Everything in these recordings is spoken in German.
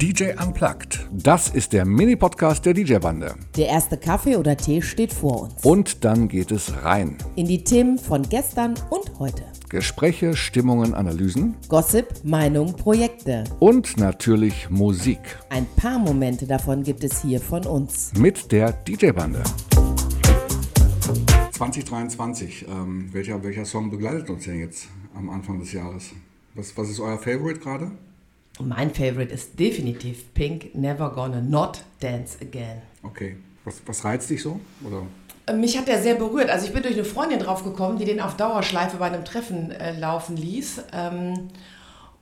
DJ Unplugged. Das ist der Mini-Podcast der DJ-Bande. Der erste Kaffee oder Tee steht vor uns. Und dann geht es rein. In die Themen von gestern und heute. Gespräche, Stimmungen, Analysen Gossip, Meinung, Projekte. und natürlich Musik Ein paar Momente davon gibt es hier von uns. mit der DJ-Bande. 2023, ähm, welcher, welcher Song begleitet uns denn jetzt am Anfang des Jahres? Was, was ist euer Favorite gerade? Mein Favorite ist definitiv Pink, Never Gonna Not Dance Again. Okay. Was, was reizt dich so? Oder? Äh, Mich hat der sehr berührt. Also ich bin durch eine Freundin draufgekommen, die den auf Dauerschleife bei einem Treffen äh, laufen ließ. Ähm,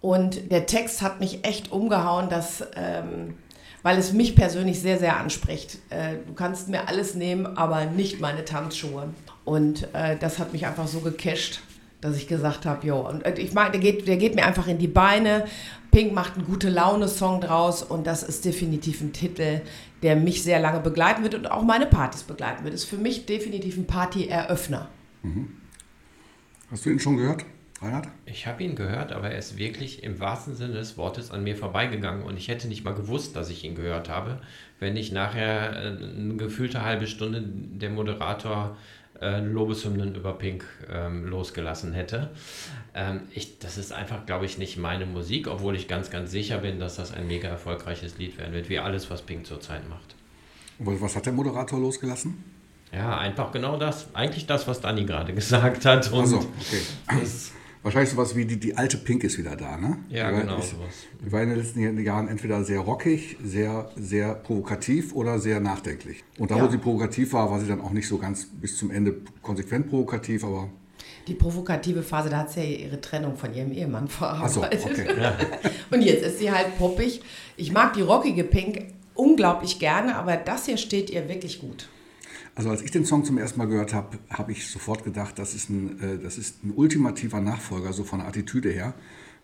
und der Text hat mich echt umgehauen, dass, ähm, weil es mich persönlich sehr, sehr anspricht. Äh, du kannst mir alles nehmen, aber nicht meine Tanzschuhe. Und äh, das hat mich einfach so gecasht, dass ich gesagt habe, jo, und ich mag, der geht, der geht mir einfach in die Beine. Pink macht einen gute Laune-Song draus und das ist definitiv ein Titel, der mich sehr lange begleiten wird und auch meine Partys begleiten wird. Ist für mich definitiv ein Party-Eröffner. Hast du ihn schon gehört, Reinhard? Ich habe ihn gehört, aber er ist wirklich im wahrsten Sinne des Wortes an mir vorbeigegangen und ich hätte nicht mal gewusst, dass ich ihn gehört habe, wenn nicht nachher äh, eine gefühlte halbe Stunde der Moderator äh, Lobeshymnen über Pink ähm, losgelassen hätte. Ähm, ich, das ist einfach, glaube ich, nicht meine Musik, obwohl ich ganz, ganz sicher bin, dass das ein mega erfolgreiches Lied werden wird, wie alles, was Pink zurzeit macht. Und Was hat der Moderator losgelassen? Ja, einfach genau das. Eigentlich das, was Dani gerade gesagt hat. Und Achso, okay. Wahrscheinlich sowas wie die, die alte Pink ist wieder da, ne? Ja, Die war- genau ist- sowas. Die war in den letzten Jahren entweder sehr rockig, sehr, sehr provokativ oder sehr nachdenklich. Und da, wo Ja. sie provokativ war, war sie dann auch nicht so ganz bis zum Ende konsequent provokativ, aber Die provokative Phase, da hat sie ja ihre Trennung von ihrem Ehemann Ach so, verarbeitet. okay. Und jetzt ist sie halt poppig. Ich mag die rockige Pink unglaublich gerne, aber das hier steht ihr wirklich gut. Also als ich den Song zum ersten Mal gehört habe, habe ich sofort gedacht, das ist ein, äh, das ist ein ultimativer Nachfolger, so von der Attitüde her,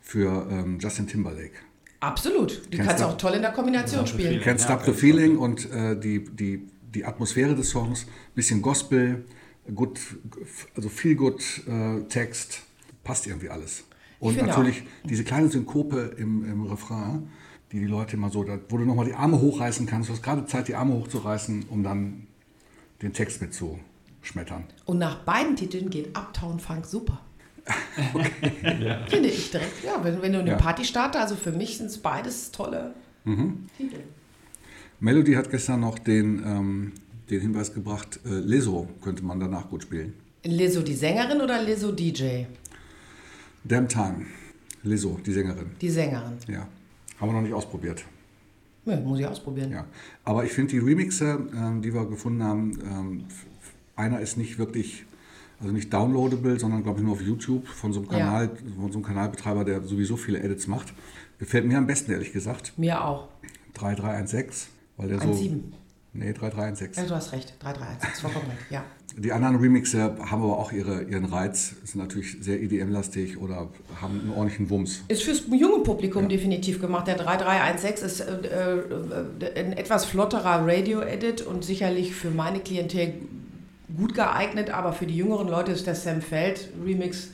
für ähm, Justin Timberlake. Absolut. Die kannst du auch toll in der Kombination spielen. Can't Stop the Feeling und äh, die, die, die Atmosphäre des Songs, bisschen Gospel, gut, also viel gut äh, Text, passt irgendwie alles. Und natürlich diese kleine Synkope im, im Refrain, die die Leute immer so, da, wo du nochmal die Arme hochreißen kannst. Du hast gerade Zeit, die Arme hochzureißen, um dann den Text mitzuschmettern. Und nach beiden Titeln geht Uptown Funk super. Finde ich direkt. Ja, wenn, wenn du eine Ja. Party startest, also für mich sind es beides tolle Mhm. Titel. Melody hat gestern noch den, ähm, den Hinweis gebracht, äh, Leso könnte man danach gut spielen. Lizzo die Sängerin oder Lizzo DJ? Damn Time. Lizzo, die Sängerin. Die Sängerin. Ja. Haben wir noch nicht ausprobiert. Ja, muss ich ausprobieren. Ja. Aber ich finde die Remixe, ähm, die wir gefunden haben, ähm, einer ist nicht wirklich, also nicht downloadable, sondern glaube ich nur auf YouTube von so einem Ja. Kanal, von so einem Kanalbetreiber, der sowieso viele Edits macht. Gefällt mir am besten, ehrlich gesagt. Mir auch. 3316, weil der so. 17. Nee, Ja, 3316. du hast recht. 331. Das ist vollkommen recht. Ja. Die anderen Remixe haben aber auch ihre, ihren Reiz, sind natürlich sehr EDM-lastig oder haben einen ordentlichen Wumms. Ist fürs junge Publikum definitiv gemacht. Der 3316 ist äh, äh, ein etwas flotterer Radio-Edit und sicherlich für meine Klientel gut geeignet, aber für die jüngeren Leute ist der Sam Feld Remix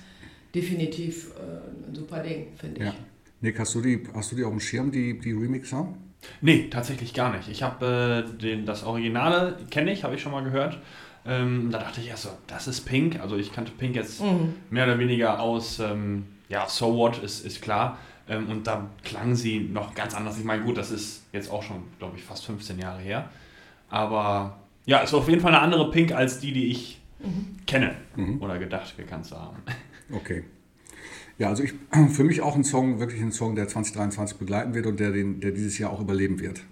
definitiv äh, ein super Ding, finde ich. Ja. Nick, hast du die, hast du die auf dem Schirm, die, die Remixer? Nee, tatsächlich gar nicht. Ich habe äh, den- das Originale, kenne ich, habe ich schon mal gehört. Ähm, da dachte ich erst so, das ist Pink. Also ich kannte Pink jetzt mehr oder weniger aus, ähm, ja, So What ist, ist klar. Ähm, und da klang sie noch ganz anders. Ich meine, gut, das ist jetzt auch schon, glaube ich, fast 15 Jahre her. Aber ja, es war auf jeden Fall eine andere Pink als die, die ich kenne oder gedacht gekannt zu haben. Okay. Ja, also ich, für mich auch ein Song, wirklich ein Song, der 2023 begleiten wird und der, den, der dieses Jahr auch überleben wird.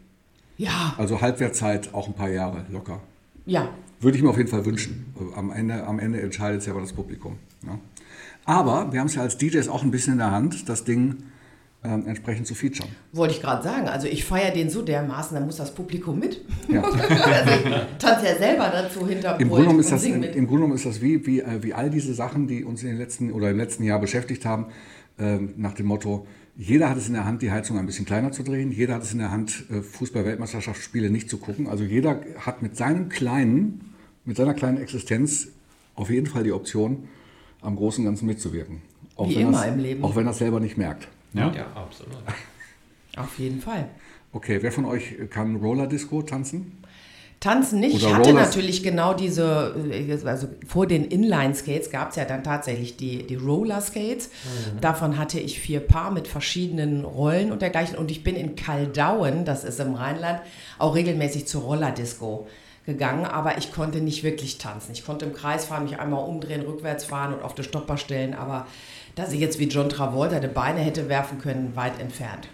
Ja, Also Halbwertzeit auch ein paar Jahre locker. ja. Würde ich mir auf jeden Fall wünschen. Am Ende, am Ende entscheidet es ja aber das Publikum. Ja. Aber wir haben es ja als DJs auch ein bisschen in der Hand, das Ding ähm, entsprechend zu featuren. Wollte ich gerade sagen. Also ich feiere den so dermaßen, da muss das Publikum mit. Ja. also ich tanze ja selber dazu hinter Im Grunde, genommen ist das, im, mit. Grunde genommen ist das wie, wie, äh, wie all diese Sachen, die uns in den letzten oder im letzten Jahr beschäftigt haben, ähm, nach dem Motto, jeder hat es in der Hand, die Heizung ein bisschen kleiner zu drehen, jeder hat es in der Hand, äh, Fußball-Weltmeisterschaftsspiele nicht zu gucken. Also jeder hat mit seinem kleinen, mit seiner kleinen Existenz auf jeden Fall die Option, am großen Ganzen mitzuwirken. Auch Wie wenn immer er's- im Leben. Auch wenn er es selber nicht merkt. Ja. Ja, absolut. Auf jeden Fall. Okay, wer von euch kann Roller Disco tanzen? Tanzen nicht. Oder ich hatte Rollers. natürlich genau diese, äh, also vor den Inline-Skates gab es ja dann tatsächlich die, die Roller-Skates. Davon hatte ich vier Paar mit verschiedenen Rollen und dergleichen. Und ich bin in Kaldauen, das ist im Rheinland, auch regelmäßig zur Roller-Disco gegangen, aber ich konnte nicht wirklich tanzen. Ich konnte im Kreis fahren, mich einmal umdrehen, rückwärts fahren und auf die Stopper stellen, aber dass ich jetzt wie John Travolta die Beine hätte werfen können, weit entfernt.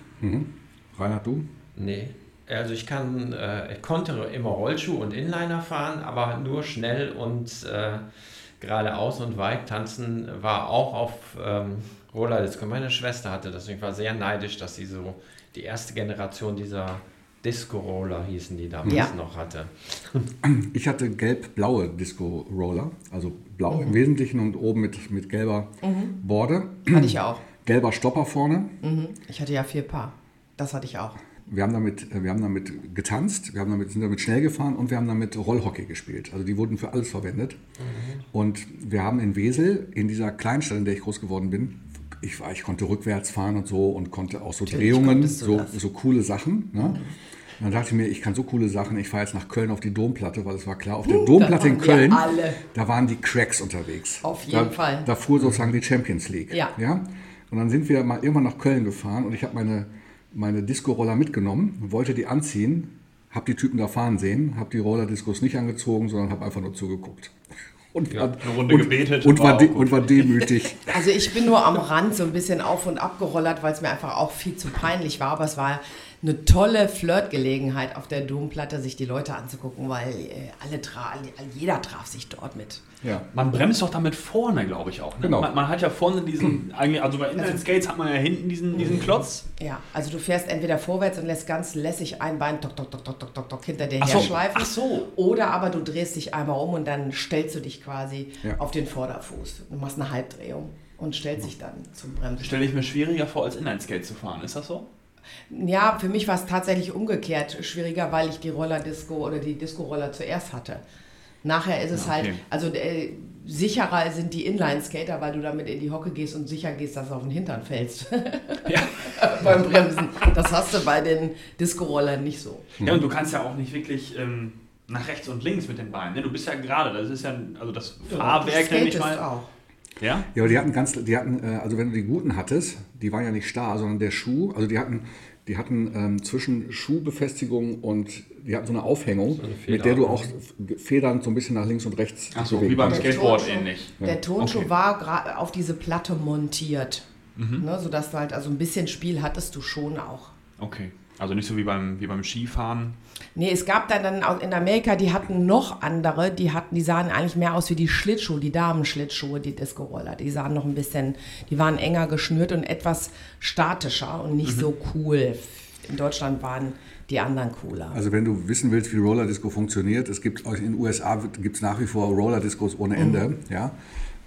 Reinhard, du? Nee. Also ich kann, äh, ich konnte immer Rollschuh und Inliner fahren, aber nur schnell und äh, geradeaus und weit tanzen war auch auf ähm, Rollerdisco. Meine Schwester hatte das und ich war sehr neidisch, dass sie so die erste Generation dieser Disco-Roller hießen, die damals Ja. noch hatte. Ich hatte gelb-blaue Disco-Roller, also blau im Wesentlichen und oben mit, mit gelber Borde, Hatte ich auch. gelber Stopper vorne. Mhm. Ich hatte ja vier Paar. Das hatte ich auch. Wir haben, damit, äh, wir haben damit getanzt, wir haben damit, sind damit schnell gefahren und wir haben damit Rollhockey gespielt. Also die wurden für alles verwendet. Und wir haben in Wesel, in dieser Kleinstadt, in der ich groß geworden bin, ich, war, ich konnte rückwärts fahren und so und konnte auch so Natürlich Drehungen, so, das. so coole Sachen. Ne? Und dann dachte ich mir, ich kann so coole Sachen, ich fahre jetzt nach Köln auf die Domplatte, weil es war klar, auf der Domplatte in Köln, da waren die Cracks unterwegs. Auf jeden da, Fall. Da fuhr sozusagen die Champions League. Ja. ja? Und dann sind wir mal irgendwann nach Köln gefahren und ich habe meine, meine Disco-Roller mitgenommen, wollte die anziehen, habe die Typen da fahren sehen, habe die Roller-Discos nicht angezogen, sondern habe einfach nur zugeguckt. Und war, eine Runde und, gebetet, und, war war und war demütig. Also ich bin nur am Rand so ein bisschen auf und ab gerollert, weil es mir einfach auch viel zu peinlich war. Aber es war eine tolle Flirtgelegenheit auf der Domplatte, sich die Leute anzugucken, weil äh, alle tra jeder traf sich dort mit. Ja. Man bremst doch damit vorne, glaube ich auch. Ne? Genau. Man, man hat ja vorne diesen, also bei Inline-Skates hat man ja hinten diesen, diesen Klotz. Ja, also du fährst entweder vorwärts und lässt ganz lässig ein Bein tok, tok, tok, tok, tok, tok, tok, hinter dir Ach so. her schleifen. Ach so. Oder aber du drehst dich einmal um und dann stellst du dich quasi Ja. auf den Vorderfuß. Du machst eine Halbdrehung und stellst dich dann zum Bremsen. Stelle ich mir schwieriger vor, als Inline-Skate zu fahren. Ist das so? Ja, für mich war es tatsächlich umgekehrt schwieriger, weil ich die Rollerdisco oder die Disco-Roller zuerst hatte. Nachher ist es Ja, halt, okay. also äh, sicherer sind die Inline-Skater, weil du damit in die Hocke gehst und sicher gehst, dass du auf den Hintern fällst Ja. beim Bremsen. Das hast du bei den Disco-Rollern nicht so. ja, und du kannst ja auch nicht wirklich ähm, nach rechts und links mit den Beinen. Ne? Du bist ja gerade, das ist ja, also das Fahrwerk, du nenne ich mal. auch. Ja? Ja, aber die hatten ganz, die hatten, äh, also wenn du die guten hattest, die waren ja nicht starr, sondern der Schuh, also die hatten, die hatten ähm, zwischen Schuhbefestigung und die hatten so eine Aufhängung, eine Feder. mit der du auch Federn so ein bisschen nach links und rechts Achso, bewegen wie beim Skateboard Turnschuh- ähnlich. Der Tonschuh Okay. war auf diese Platte montiert. Mhm. Ne, sodass du halt, also ein bisschen Spiel hattest du schon auch. Okay. Also nicht so wie beim, wie beim Skifahren. Nee, es gab da dann auch in Amerika, die hatten noch andere, die hatten, die sahen eigentlich mehr aus wie die Schlittschuhe, die Damenschlittschuhe, die Disco-Roller. Die sahen noch ein bisschen, die waren enger geschnürt und etwas statischer und nicht so cool. In Deutschland waren die anderen cooler. Also wenn du wissen willst, wie Roller Disco funktioniert, es gibt in den USA gibt es nach wie vor Roller Discos ohne Ende, ja.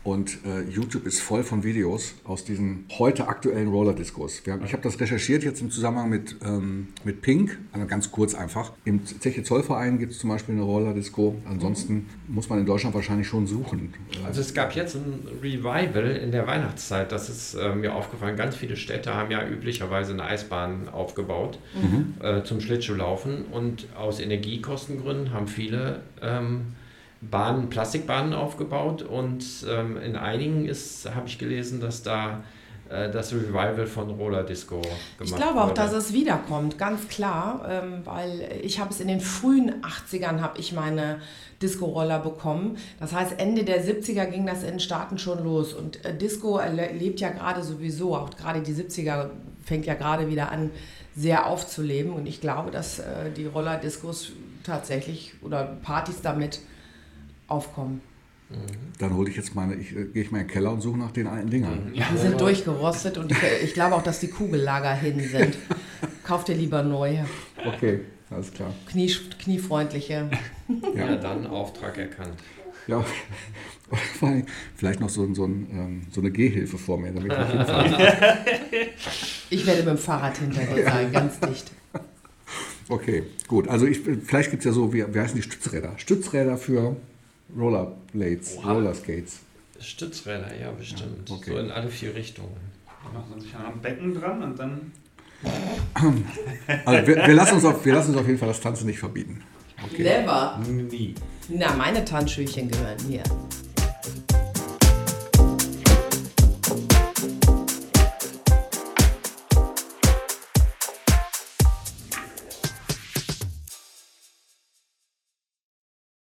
Und äh, YouTube ist voll von Videos aus diesen heute aktuellen Roller Discos. Wir haben, ich habe das recherchiert jetzt im Zusammenhang mit, ähm, mit Pink, also ganz kurz einfach. Im Zeche Zollverein gibt es zum Beispiel eine Roller Disco. Ansonsten muss man in Deutschland wahrscheinlich schon suchen. Also es gab jetzt ein Revival in der Weihnachtszeit. Das ist äh, mir aufgefallen. Ganz viele Städte haben ja üblicherweise eine Eisbahn aufgebaut äh, zum Schlittschuhlaufen. Und aus Energiekostengründen haben viele ähm, Bahnen, Plastikbahnen aufgebaut. Und ähm, in einigen ist, habe ich gelesen, dass da äh, das Revival von Roller Disco gemacht Ich glaube auch, wurde. dass es wiederkommt, ganz klar, ähm, weil ich habe es in den frühen 80ern habe ich meine Disco-Roller bekommen. Das heißt, Ende der 70er ging das in den Staaten schon los und äh, Disco lebt ja gerade sowieso, auch gerade die 70er fängt ja gerade wieder an, sehr aufzuleben und ich glaube, dass äh, die Roller-Discos tatsächlich oder Partys damit aufkommen. Dann hole ich jetzt meine, ich äh, gehe ich mal in den Keller und suche nach den alten Dingern. Ja. Die sind durchgerostet und ich, ich glaube auch, dass die Kugellager hin sind. Kauft ihr lieber neue, Okay, alles klar. Knie, kniefreundliche. ja, dann Auftrag erkannt. Ja, vor allem vielleicht noch so, so, ein, ähm, so eine Gehhilfe vor mir, damit ich nicht. Ich werde mit dem Fahrrad hinter dir sein, ganz dicht. Okay, gut. Also ich, vielleicht gibt es ja so, wie, wie heißen die Stützräder? Stützräder für Rollerblades, Oha. Rollerskates. Stützräder, ja, bestimmt. Ja, okay. So in alle vier Richtungen. Macht man sich an am Becken dran und dann. Also wir, wir, lassen uns auf, wir lassen uns auf jeden Fall das Tanzen nicht verbieten. Okay. Never. Nie. Na, meine Tanzschüchen gehören hier.